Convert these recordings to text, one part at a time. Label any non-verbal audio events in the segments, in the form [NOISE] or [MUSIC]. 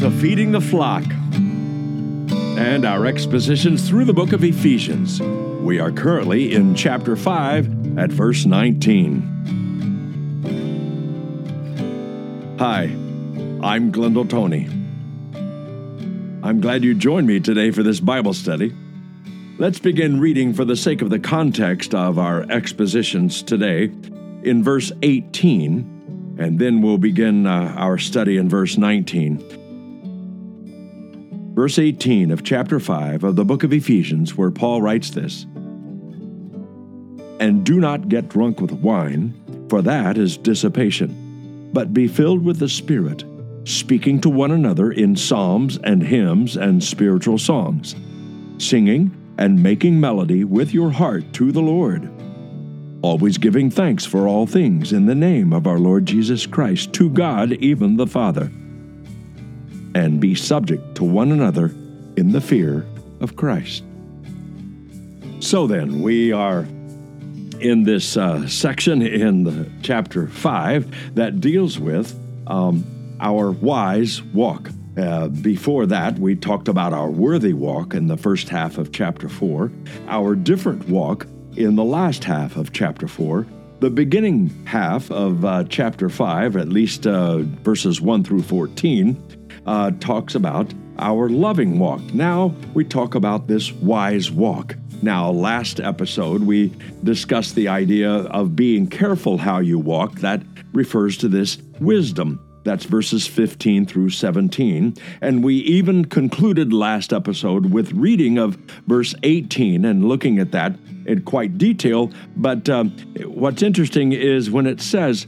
To Feeding the Flock and our expositions through the book of Ephesians. We are currently in chapter 5 at verse 19. Hi, I'm Glendale Tony. I'm glad you joined me today for this Bible study. Let's begin reading for the sake of the context of our expositions today in verse 18 and then we'll begin uh, our study in verse 19. Verse 18 of chapter 5 of the book of Ephesians, where Paul writes this And do not get drunk with wine, for that is dissipation, but be filled with the Spirit, speaking to one another in psalms and hymns and spiritual songs, singing and making melody with your heart to the Lord always giving thanks for all things in the name of our Lord Jesus Christ to God, even the Father. And be subject to one another in the fear of Christ. So then, we are in this uh, section in the chapter 5 that deals with um, our wise walk. Uh, before that, we talked about our worthy walk in the first half of chapter 4, our different walk in the last half of chapter 4. The beginning half of uh, chapter 5, at least uh, verses 1 through 14, uh, talks about our loving walk. Now we talk about this wise walk. Now, last episode, we discussed the idea of being careful how you walk. That refers to this wisdom. That's verses 15 through 17. And we even concluded last episode with reading of verse 18 and looking at that in quite detail. But um, what's interesting is when it says,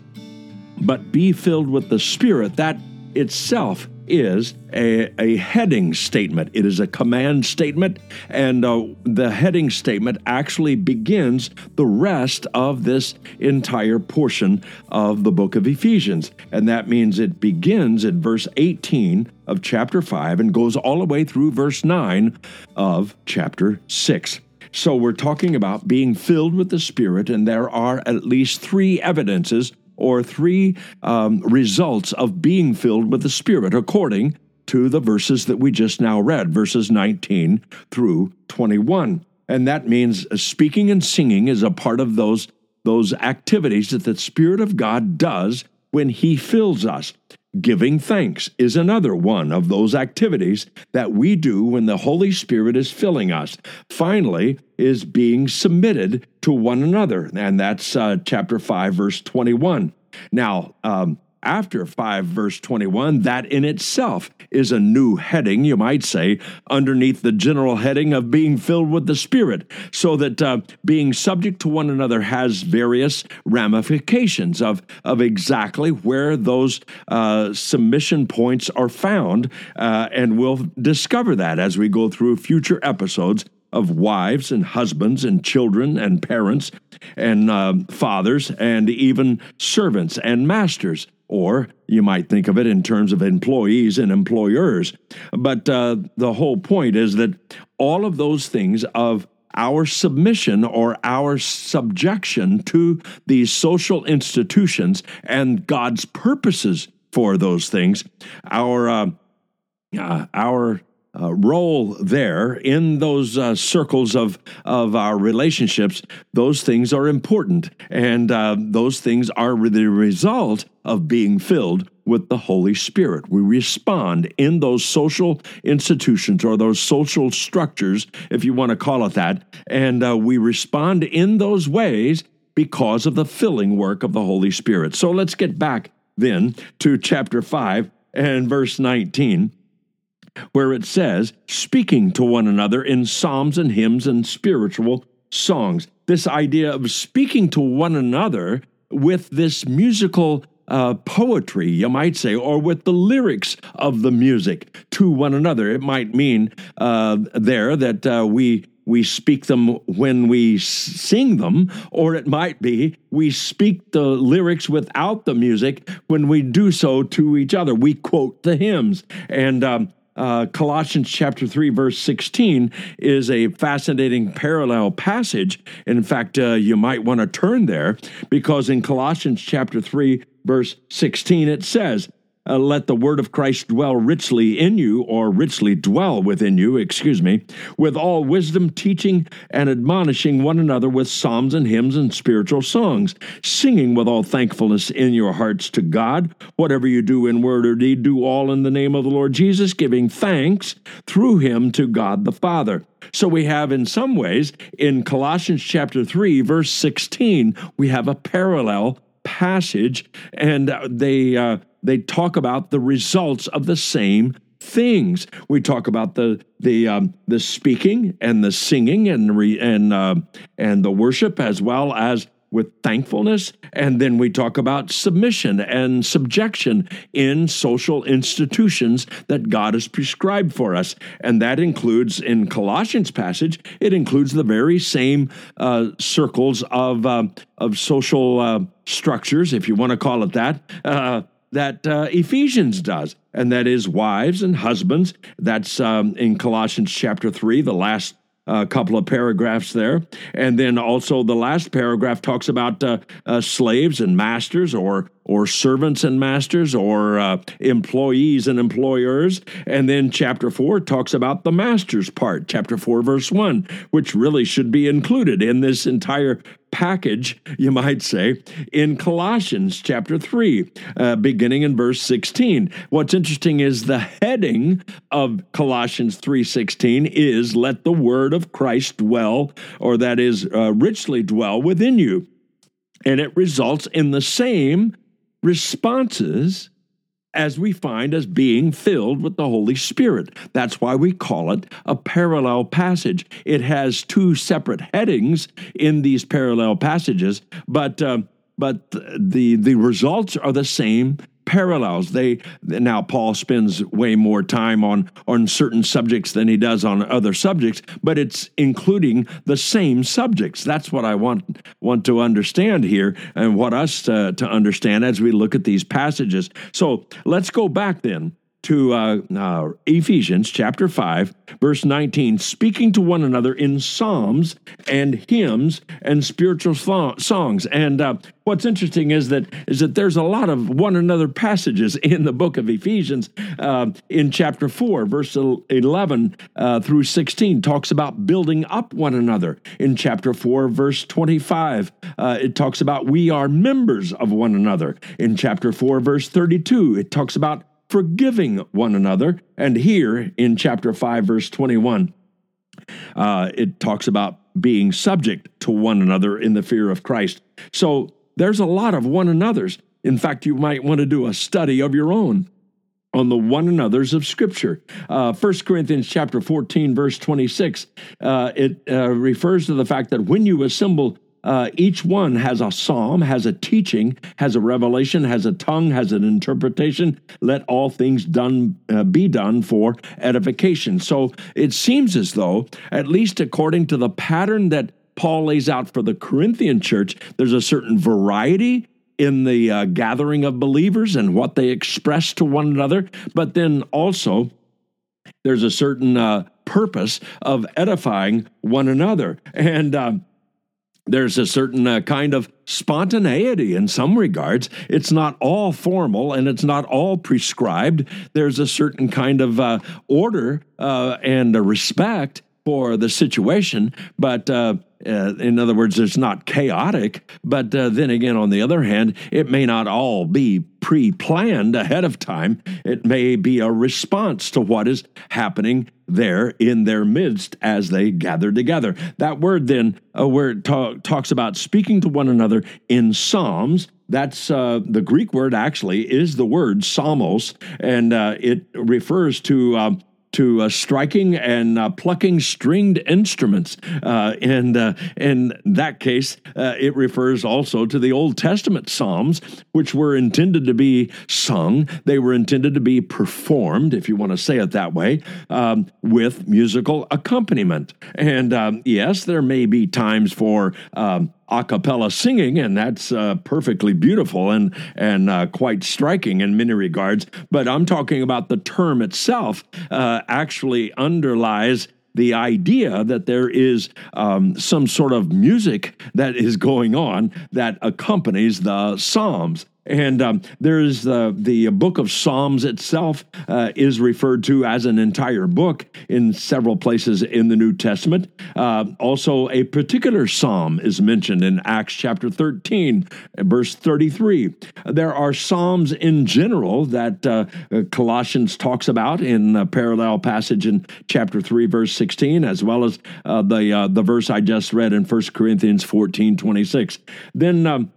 but be filled with the Spirit, that itself is a, a heading statement. It is a command statement, and uh, the heading statement actually begins the rest of this entire portion of the book of Ephesians. And that means it begins at verse 18 of chapter 5 and goes all the way through verse 9 of chapter 6. So we're talking about being filled with the Spirit, and there are at least three evidences or three um, results of being filled with the Spirit, according to the verses that we just now read, verses 19 through 21. And that means speaking and singing is a part of those, those activities that the Spirit of God does when He fills us. Giving thanks is another one of those activities that we do when the Holy Spirit is filling us. Finally, is being submitted to one another, and that's uh, chapter 5, verse 21. Now, um, after 5 verse 21, that in itself is a new heading, you might say, underneath the general heading of being filled with the Spirit, so that uh, being subject to one another has various ramifications of, of exactly where those uh, submission points are found. Uh, and we'll discover that as we go through future episodes of wives and husbands and children and parents and uh, fathers and even servants and masters or you might think of it in terms of employees and employers. But uh, the whole point is that all of those things of our submission or our subjection to these social institutions and God's purposes for those things, our uh, uh, our uh, role there in those uh, circles of of our relationships, those things are important, and uh, those things are the result of being filled with the Holy Spirit. We respond in those social institutions or those social structures, if you want to call it that, and uh, we respond in those ways because of the filling work of the Holy Spirit. So let's get back then to chapter 5 and verse 19 where it says, speaking to one another in psalms and hymns and spiritual songs. This idea of speaking to one another with this musical uh, poetry, you might say, or with the lyrics of the music to one another. It might mean uh, there that uh, we we speak them when we sing them, or it might be we speak the lyrics without the music when we do so to each other. We quote the hymns, and um, uh, Colossians chapter 3, verse 16 is a fascinating parallel passage. In fact, uh, you might want to turn there because in Colossians chapter 3, verse 16, it says, uh, let the word of Christ dwell richly in you, or richly dwell within you, excuse me, with all wisdom, teaching and admonishing one another with psalms and hymns and spiritual songs, singing with all thankfulness in your hearts to God. Whatever you do in word or deed, do all in the name of the Lord Jesus, giving thanks through him to God the Father. So we have, in some ways, in Colossians chapter 3, verse 16, we have a parallel passage, and they uh, they talk about the results of the same things. We talk about the the um, the speaking and the singing and re, and uh, and the worship as well as with thankfulness. And then we talk about submission and subjection in social institutions that God has prescribed for us. And that includes, in Colossians passage, it includes the very same uh, circles of, uh, of social uh, structures, if you want to call it that. Uh, that uh, Ephesians does, and that is wives and husbands. That's um, in Colossians chapter 3, the last a couple of paragraphs there. And then also the last paragraph talks about uh, uh, slaves and masters or or servants and masters or uh, employees and employers. And then chapter 4 talks about the master's part, chapter 4, verse 1, which really should be included in this entire package, you might say, in Colossians chapter 3, uh, beginning in verse 16. What's interesting is the heading of Colossians 3:16 is let the word of Christ dwell or that is uh, richly dwell within you. And it results in the same responses as we find as being filled with the Holy Spirit. That's why we call it a parallel passage. It has two separate headings in these parallel passages, but uh, but the the results are the same parallels. They now Paul spends way more time on on certain subjects than he does on other subjects, but it's including the same subjects. That's what I want want to understand here, and what us to, to understand as we look at these passages. So let's go back then to uh, uh, Ephesians chapter 5, verse 19, speaking to one another in psalms and hymns and spiritual songs. And uh, what's interesting is that is that there's a lot of one another passages [LAUGHS] in the book of Ephesians. Uh, in chapter 4, verse 11 uh, through 16, talks about building up one another. In chapter 4, verse 25, uh, it talks about we are members of one another. In chapter 4, verse 32, it talks about forgiving one another. And here in chapter 5, verse 21, uh, it talks about being subject to one another in the fear of Christ. So there's a lot of one another's. In fact, you might want to do a study of your own on the one another's of Scripture. Uh, 1 Corinthians chapter 14, verse 26, uh, it uh, refers to the fact that when you assemble uh, each one has a psalm, has a teaching, has a revelation, has a tongue, has an interpretation. Let all things done uh, be done for edification. So it seems as though, at least according to the pattern that Paul lays out for the Corinthian church, there's a certain variety in the uh, gathering of believers and what they express to one another, but then also there's a certain uh, purpose of edifying one another. And um, there's a certain uh, kind of spontaneity in some regards. It's not all formal and it's not all prescribed. There's a certain kind of uh, order uh, and respect for the situation, but uh, in other words, it's not chaotic. But uh, then again, on the other hand, it may not all be pre planned ahead of time. It may be a response to what is happening there in their midst as they gather together. That word, then, uh, where it ta- talks about speaking to one another in Psalms, that's uh, the Greek word actually is the word psalmos, and uh, it refers to um, to uh, striking and uh, plucking stringed instruments. Uh, and uh, in that case, uh, it refers also to the Old Testament Psalms, which were intended to be sung. They were intended to be performed, if you want to say it that way, um, with musical accompaniment. And um, yes, there may be times for um, a cappella singing, and that's uh, perfectly beautiful and and uh, quite striking in many regards. But I'm talking about the term itself uh, actually underlies the idea that there is um, some sort of music that is going on that accompanies the Psalms. And um, there's the the book of Psalms itself uh, is referred to as an entire book in several places in the New Testament. Uh, also, a particular psalm is mentioned in Acts chapter 13, verse 33. There are psalms in general that uh, Colossians talks about in a parallel passage in chapter 3, verse 16, as well as uh, the uh, the verse I just read in 1 Corinthians 14, 26. Then um,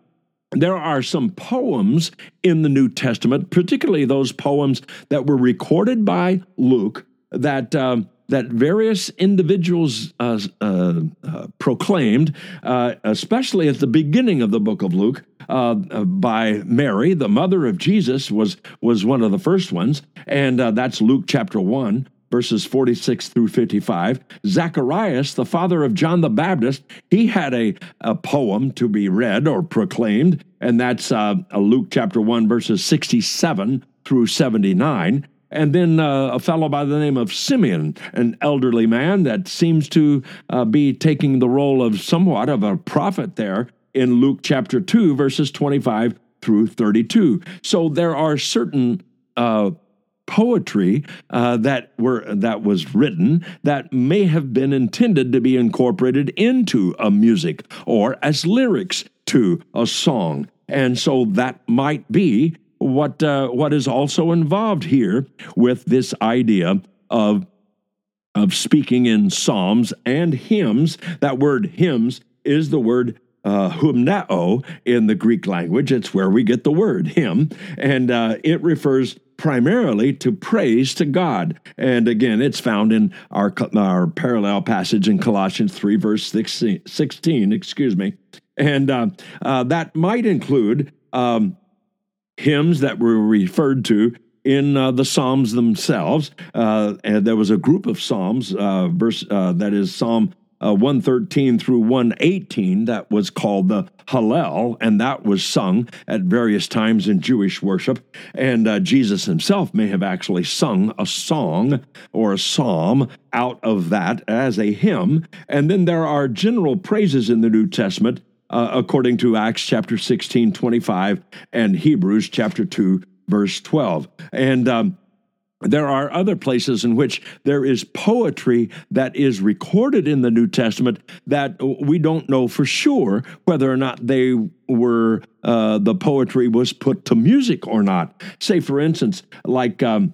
there are some poems in the New Testament, particularly those poems that were recorded by Luke that. Um, that various individuals uh, uh, uh, proclaimed, uh, especially at the beginning of the book of Luke, uh, by Mary, the mother of Jesus, was was one of the first ones, and that's Luke chapter one verses 46 through 55. Zacharias, the father of John the Baptist, he had a, a poem to be read or proclaimed, and that's uh, Luke chapter 1, verses 67 through 79. And then uh, a fellow by the name of Simeon, an elderly man that seems to uh, be taking the role of somewhat of a prophet there in Luke chapter 2, verses 25 through 32. So there are certain uh, poetry uh, that were that was written that may have been intended to be incorporated into a music or as lyrics to a song, and so that might be what uh, what is also involved here with this idea of of speaking in psalms and hymns. That word hymns is the word uh, humnao in the Greek language. It's where we get the word hymn, and uh, it refers primarily to praise to God. And again, it's found in our, our parallel passage in Colossians 3, verse 16, 16 excuse me. And uh, uh, that might include um, hymns that were referred to in uh, the Psalms themselves. Uh, and there was a group of Psalms, uh, verse uh, that is Psalm uh, 113 through 118 that was called the Hallel, and that was sung at various times in Jewish worship. And uh, Jesus himself may have actually sung a song or a psalm out of that as a hymn. And then there are general praises in the New Testament. Uh, according to Acts chapter 16, 25, and Hebrews chapter 2, verse 12. And um, there are other places in which there is poetry that is recorded in the New Testament that we don't know for sure whether or not they were uh, the poetry was put to music or not. Say, for instance, like um,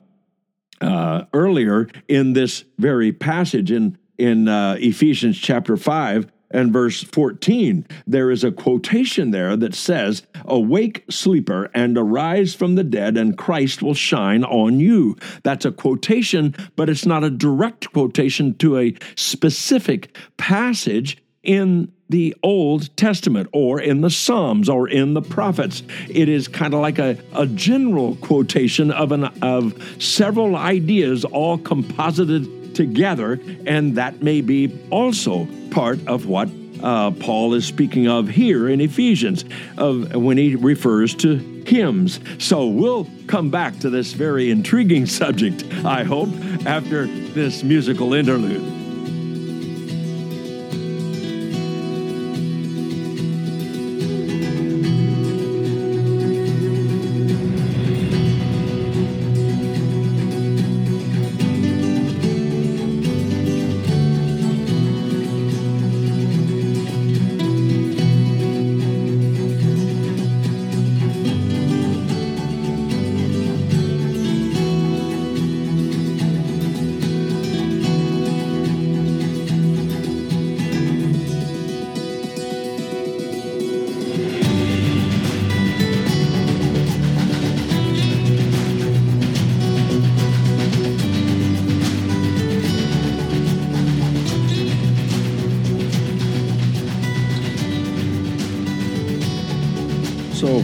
uh, earlier in this very passage in in uh, Ephesians chapter five, and verse 14, there is a quotation there that says, Awake, sleeper, and arise from the dead, and Christ will shine on you. That's a quotation, but it's not a direct quotation to a specific passage in the Old Testament or in the Psalms or in the prophets. It is kind of like a, a general quotation of, an, of several ideas all composited together, and that may be also part of what uh, Paul is speaking of here in Ephesians, of when he refers to hymns. So we'll come back to this very intriguing [LAUGHS] subject, I hope, after this musical interlude.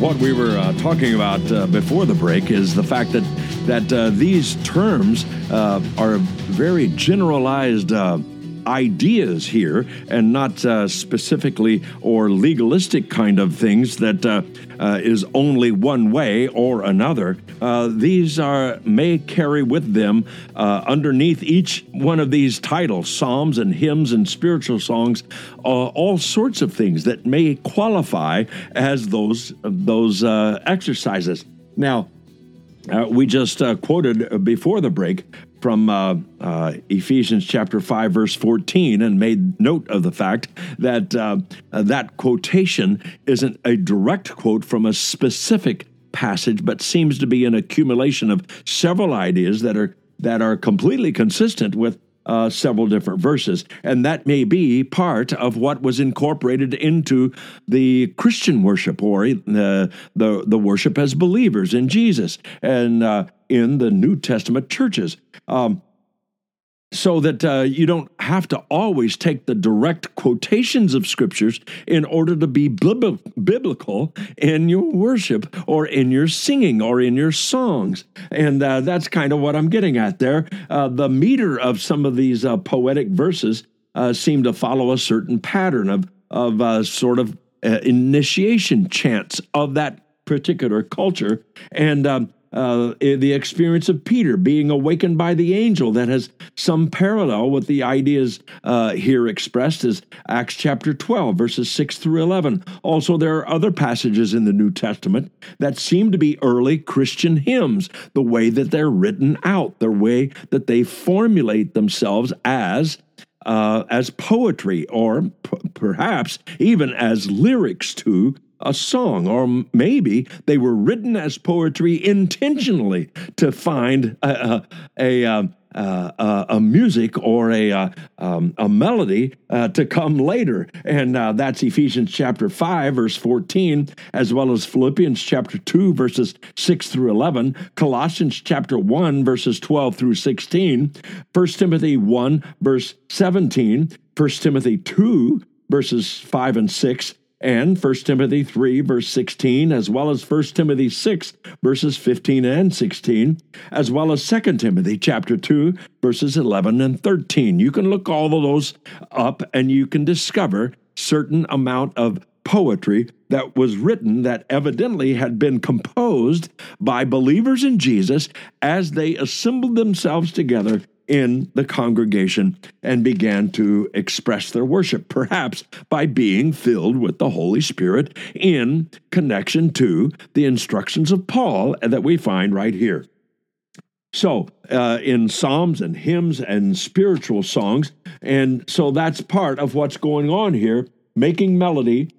What we were uh, talking about uh, before the break is the fact that that uh, these terms uh, are very generalized uh, ideas here and not uh, specifically or legalistic kind of things that uh, uh, is only one way or another. Uh, these are may carry with them uh, underneath each one of these titles, psalms and hymns and spiritual songs, uh, all sorts of things that may qualify as those those exercises. Now, uh, we just uh, quoted before the break from uh, uh, Ephesians chapter 5, verse 14, and made note of the fact that uh, that quotation isn't a direct quote from a specific passage, but seems to be an accumulation of several ideas that are that are completely consistent with uh, several different verses. And that may be part of what was incorporated into the Christian worship or uh, the, the worship as believers in Jesus and uh, in the New Testament churches. Um, so that uh, you don't have to always take the direct quotations of scriptures in order to be biblical in your worship or in your singing or in your songs. And uh, that's kind of what I'm getting at there. Uh, the meter of some of these uh, poetic verses uh, seem to follow a certain pattern of, of uh, sort of initiation chants of that particular culture. And um, uh, the experience of Peter being awakened by the angel that has some parallel with the ideas uh, here expressed as Acts chapter 12, verses 6 through 11. Also, there are other passages in the New Testament that seem to be early Christian hymns, the way that they're written out, the way that they formulate themselves as uh, as poetry or p- perhaps even as lyrics to a song, or maybe they were written as poetry intentionally to find a, a, a, um, uh, a music or a, uh, um, a melody uh, to come later. And uh, that's Ephesians chapter 5, verse 14, as well as Philippians chapter 2, verses 6 through 11, Colossians chapter 1, verses 12 through 16, 1 Timothy 1, verse 17, 1 Timothy 2, verses 5 and 6, and 1 Timothy 3, verse 16, as well as 1 Timothy 6, verses 15 and 16, as well as 2 Timothy chapter 2, verses 11 and 13. You can look all of those up and you can discover certain amount of poetry that was written that evidently had been composed by believers in Jesus as they assembled themselves together in the congregation and began to express their worship, perhaps by being filled with the Holy Spirit in connection to the instructions of Paul that we find right here. So, uh, in psalms and hymns and spiritual songs, and so that's part of what's going on here, making melody.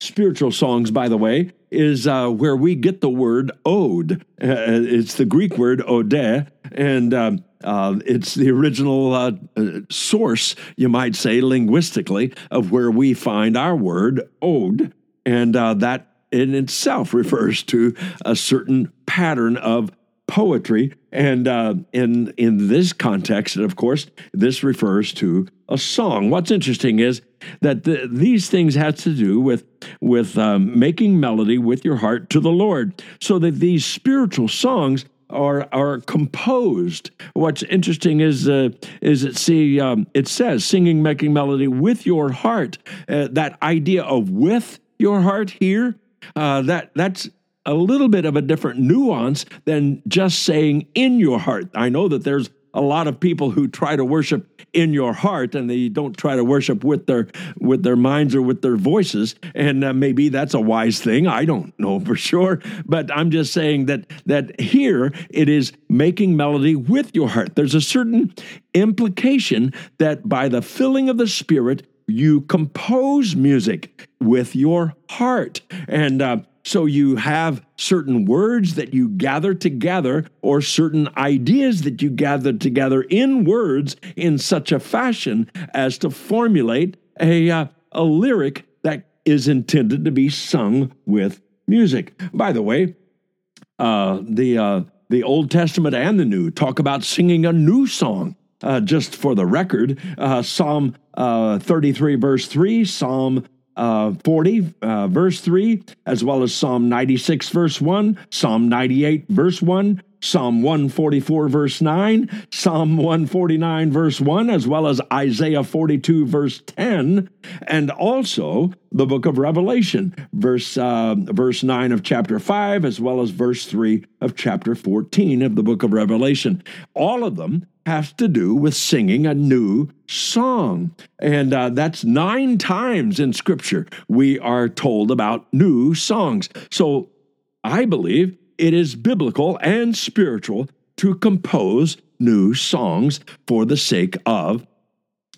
Spiritual songs, by the way, is uh, where we get the word ode. Uh, it's the Greek word ode, and um, uh, it's the original uh, uh, source, you might say, linguistically, of where we find our word ode. And uh, that in itself refers to a certain pattern of poetry. And uh, in, in this context, of course, this refers to a song. What's interesting is that the, these things have to do with, with um, making melody with your heart to the Lord. So that these spiritual songs are are composed. What's interesting is uh, is it see um, it says singing, making melody with your heart. Uh, that idea of with your heart here, uh, that that's a little bit of a different nuance than just saying in your heart. I know that there's a lot of people who try to worship in your heart and they don't try to worship with their with their minds or with their voices. And uh, maybe that's a wise thing. I don't know [LAUGHS] for sure. But i'm just saying that that here it is making melody with your heart. There's a certain implication that by the filling of the spirit you compose music with your heart. And uh, so you have certain words that you gather together or certain ideas that you gather together in words in such a fashion as to formulate a, uh, a lyric that is intended to be sung with music. By the way, uh, the, uh, the Old Testament and the New talk about singing a new song. Uh, just for the record, uh, Psalm uh, 33, verse 3, Psalm uh, 40, uh, verse 3, as well as Psalm 96, verse 1, Psalm 98, verse 1, Psalm 144, verse 9, Psalm 149, verse 1, as well as Isaiah 42, verse 10, and also the book of Revelation, verse, uh, verse 9 of chapter 5, as well as verse 3 of chapter 14 of the book of Revelation. All of them have to do with singing a new song. And uh, that's nine times in Scripture we are told about new songs. So I believe it is biblical and spiritual to compose new songs for the sake of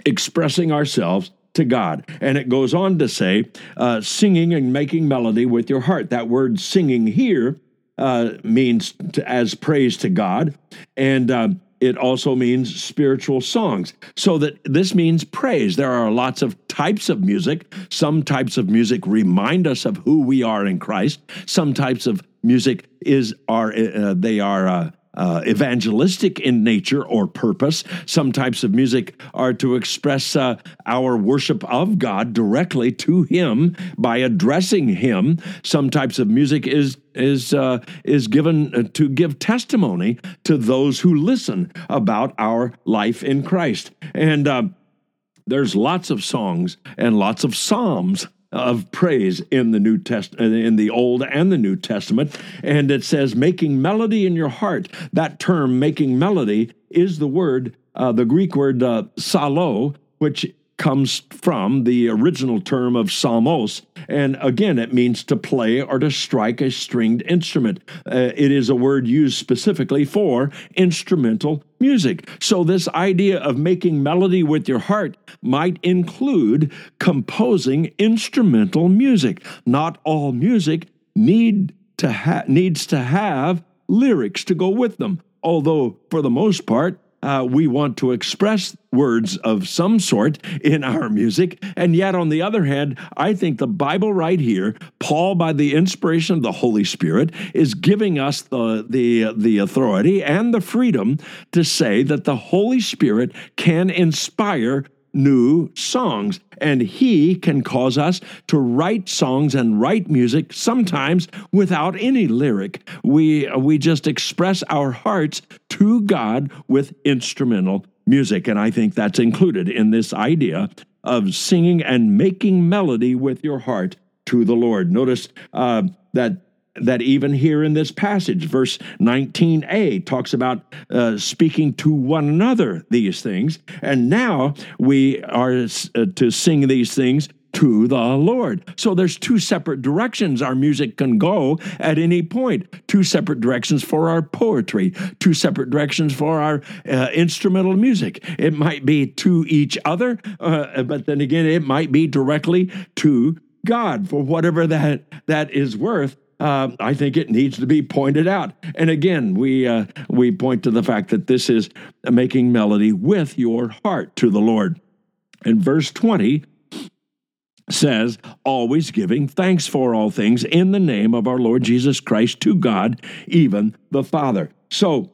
expressing ourselves to God. And it goes on to say, uh, singing and making melody with your heart. That word singing here uh, means to, as praise to God. And uh, it also means spiritual songs. So that this means praise. There are lots of types of music. Some types of music remind us of who we are in Christ. Some types of music is are uh, they are uh, uh, evangelistic in nature or purpose. Some types of music are to express uh, our worship of God directly to Him by addressing Him. Some types of music is is uh, is given uh, to give testimony to those who listen about our life in Christ. And uh, there's lots of songs and lots of psalms of praise in the New Test in the Old and the New Testament. And it says making melody in your heart. That term making melody is the word uh, the Greek word uh, psallo which comes from the original term of psalmos. And again, it means to play or to strike a stringed instrument. Uh, it is a word used specifically for instrumental music. So, this idea of making melody with your heart might include composing instrumental music. Not all music need to ha- needs to have lyrics to go with them. Although, for the most part, uh, we want to express words of some sort in our music. And yet, on the other hand, I think the Bible right here, Paul, by the inspiration of the Holy Spirit, is giving us the, the, the authority and the freedom to say that the Holy Spirit can inspire new songs. And He can cause us to write songs and write music sometimes without any lyric. We, we just express our hearts to God with instrumental music. And I think that's included in this idea of singing and making melody with your heart to the Lord. Notice uh, that that even here in this passage, verse 19a talks about uh, speaking to one another these things. And now we are uh, to sing these things to the Lord. So there's two separate directions our music can go at any point. Two separate directions for our poetry, two separate directions for our uh, instrumental music. It might be to each other, uh, but then again, it might be directly to God for whatever that that is worth uh, I think it needs to be pointed out. And again, we uh, we point to the fact that this is making melody with your heart to the Lord. And verse 20 says, always giving thanks for all things in the name of our Lord Jesus Christ to God, even the Father. So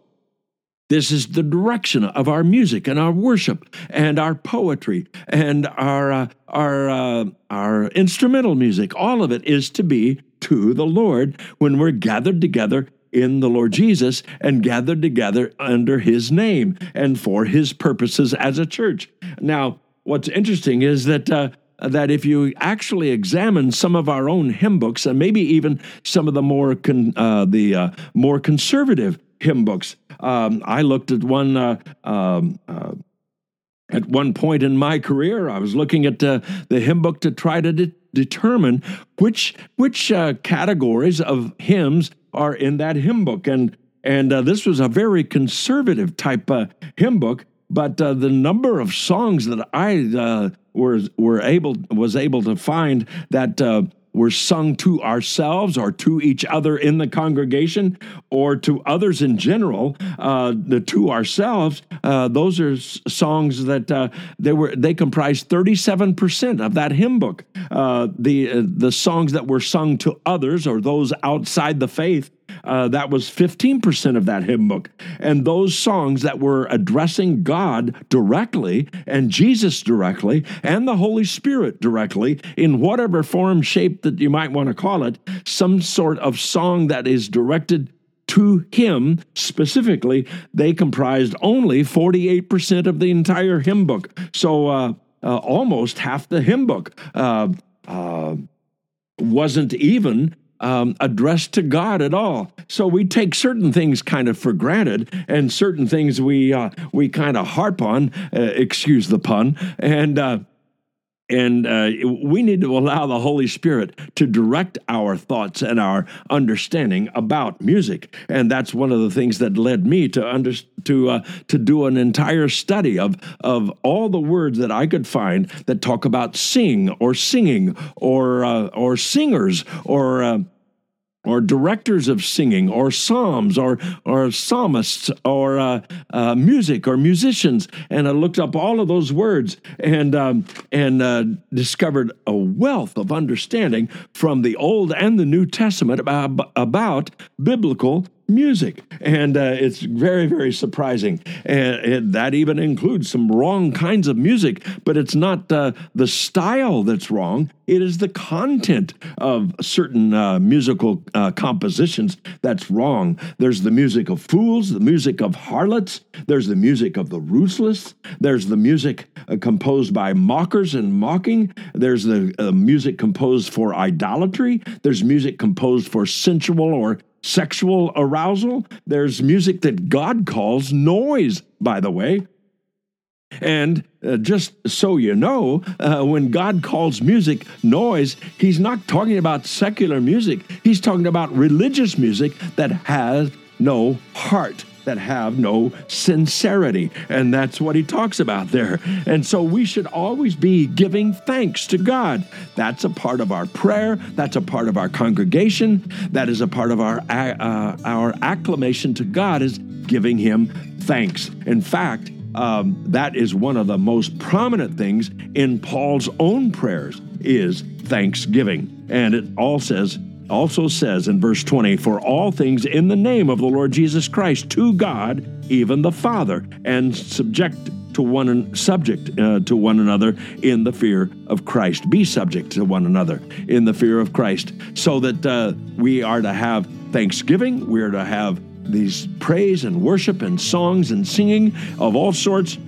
this is the direction of our music and our worship and our poetry and our uh, our uh, our instrumental music. All of it is to be to the Lord when we're gathered together in the Lord Jesus and gathered together under his name and for his purposes as a church. Now, what's interesting is that uh, that if you actually examine some of our own hymn books and maybe even some of the more con, uh, the uh, more conservative hymn books, um, I looked at one. Uh, um, uh, at one point in my career, I was looking at uh, the hymn book to try to de- determine which which uh, categories of hymns are in that hymn book, and and uh, this was a very conservative type uh, hymn book. But uh, the number of songs that I uh, was were able was able to find that uh, were sung to ourselves or to each other in the congregation or to others in general, uh, the to ourselves, uh, those are songs that uh, they were they comprise 37% of that hymn book. Uh, the uh, the songs that were sung to others or those outside the faith uh, that was 15% of that hymn book. And those songs that were addressing God directly and Jesus directly and the Holy Spirit directly in whatever form, shape that you might want to call it, some sort of song that is directed to him specifically, they comprised only 48% of the entire hymn book. So uh, uh, almost half the hymn book uh, uh wasn't even um, addressed to God at all. So we take certain things kind of for granted, and certain things we uh, we kind of harp on. Uh, excuse the pun, and uh, and uh, we need to allow the Holy Spirit to direct our thoughts and our understanding about music. And that's one of the things that led me to under, to uh, to do an entire study of of all the words that I could find that talk about sing or singing or uh, or singers or uh, or directors of singing, or psalms, or or psalmists, or uh, uh, music, or musicians, and I looked up all of those words and um, and uh, discovered a wealth of understanding from the Old and the New Testament about, about biblical music. And uh, it's very, very surprising. And it, that even includes some wrong kinds of music, but it's not uh, the style that's wrong. It is the content of certain uh, musical uh, compositions that's wrong. There's the music of fools, the music of harlots, there's the music of the ruthless, there's the music uh, composed by mockers and mocking, there's the uh, music composed for idolatry, there's music composed for sensual or sexual arousal. There's music that God calls noise, by the way. And uh, just so you know, uh, when God calls music noise, He's not talking about secular music. He's talking about religious music that has no heart that have no sincerity. And that's what he talks about there. And so we should always be giving thanks to God. That's a part of our prayer, that's a part of our congregation, that is a part of our, uh, our acclamation to God is giving him thanks. In fact, um, that is one of the most prominent things in Paul's own prayers is thanksgiving. And it all says, also says in verse 20, For all things in the name of the Lord Jesus Christ to God, even the Father, and subject to one subject uh, to one another in the fear of Christ. Be subject to one another in the fear of Christ, so that uh, we are to have thanksgiving. We are to have these praise and worship and songs and singing of all sorts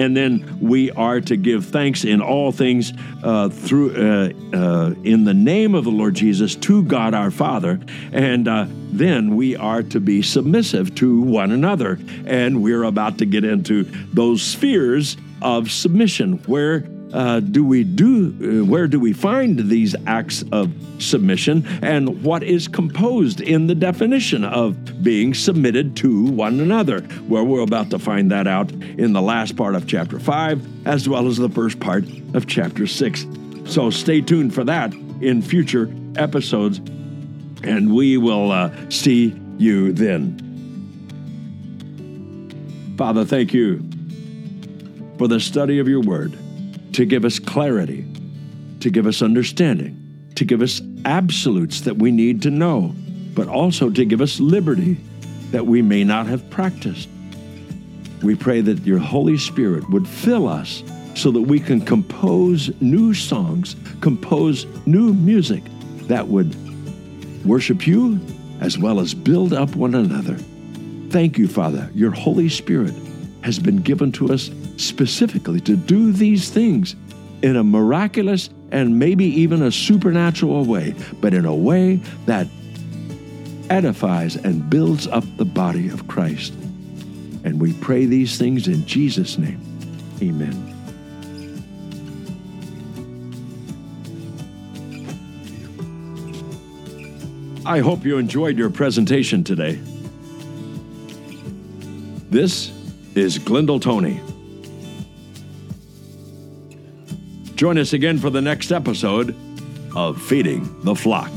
and then we are to give thanks in all things uh, through uh, uh, in the name of the Lord Jesus to God our Father, and uh, then we are to be submissive to one another. And we're about to get into those spheres of submission where uh, do we do? Uh, where do we find these acts of submission? And what is composed in the definition of being submitted to one another? Well, we're about to find that out in the last part of chapter 5, as well as the first part of chapter 6. So stay tuned for that in future episodes, and we will uh, see you then. Father, thank you for the study of your word to give us clarity, to give us understanding, to give us absolutes that we need to know, but also to give us liberty that we may not have practiced. We pray that your Holy Spirit would fill us so that we can compose new songs, compose new music that would worship you as well as build up one another. Thank you, Father. Your Holy Spirit has been given to us specifically to do these things in a miraculous and maybe even a supernatural way, but in a way that edifies and builds up the body of Christ. And we pray these things in Jesus' name. Amen. I hope you enjoyed your presentation today. This is Glendale Tony. Join us again for the next episode of Feeding the Flock.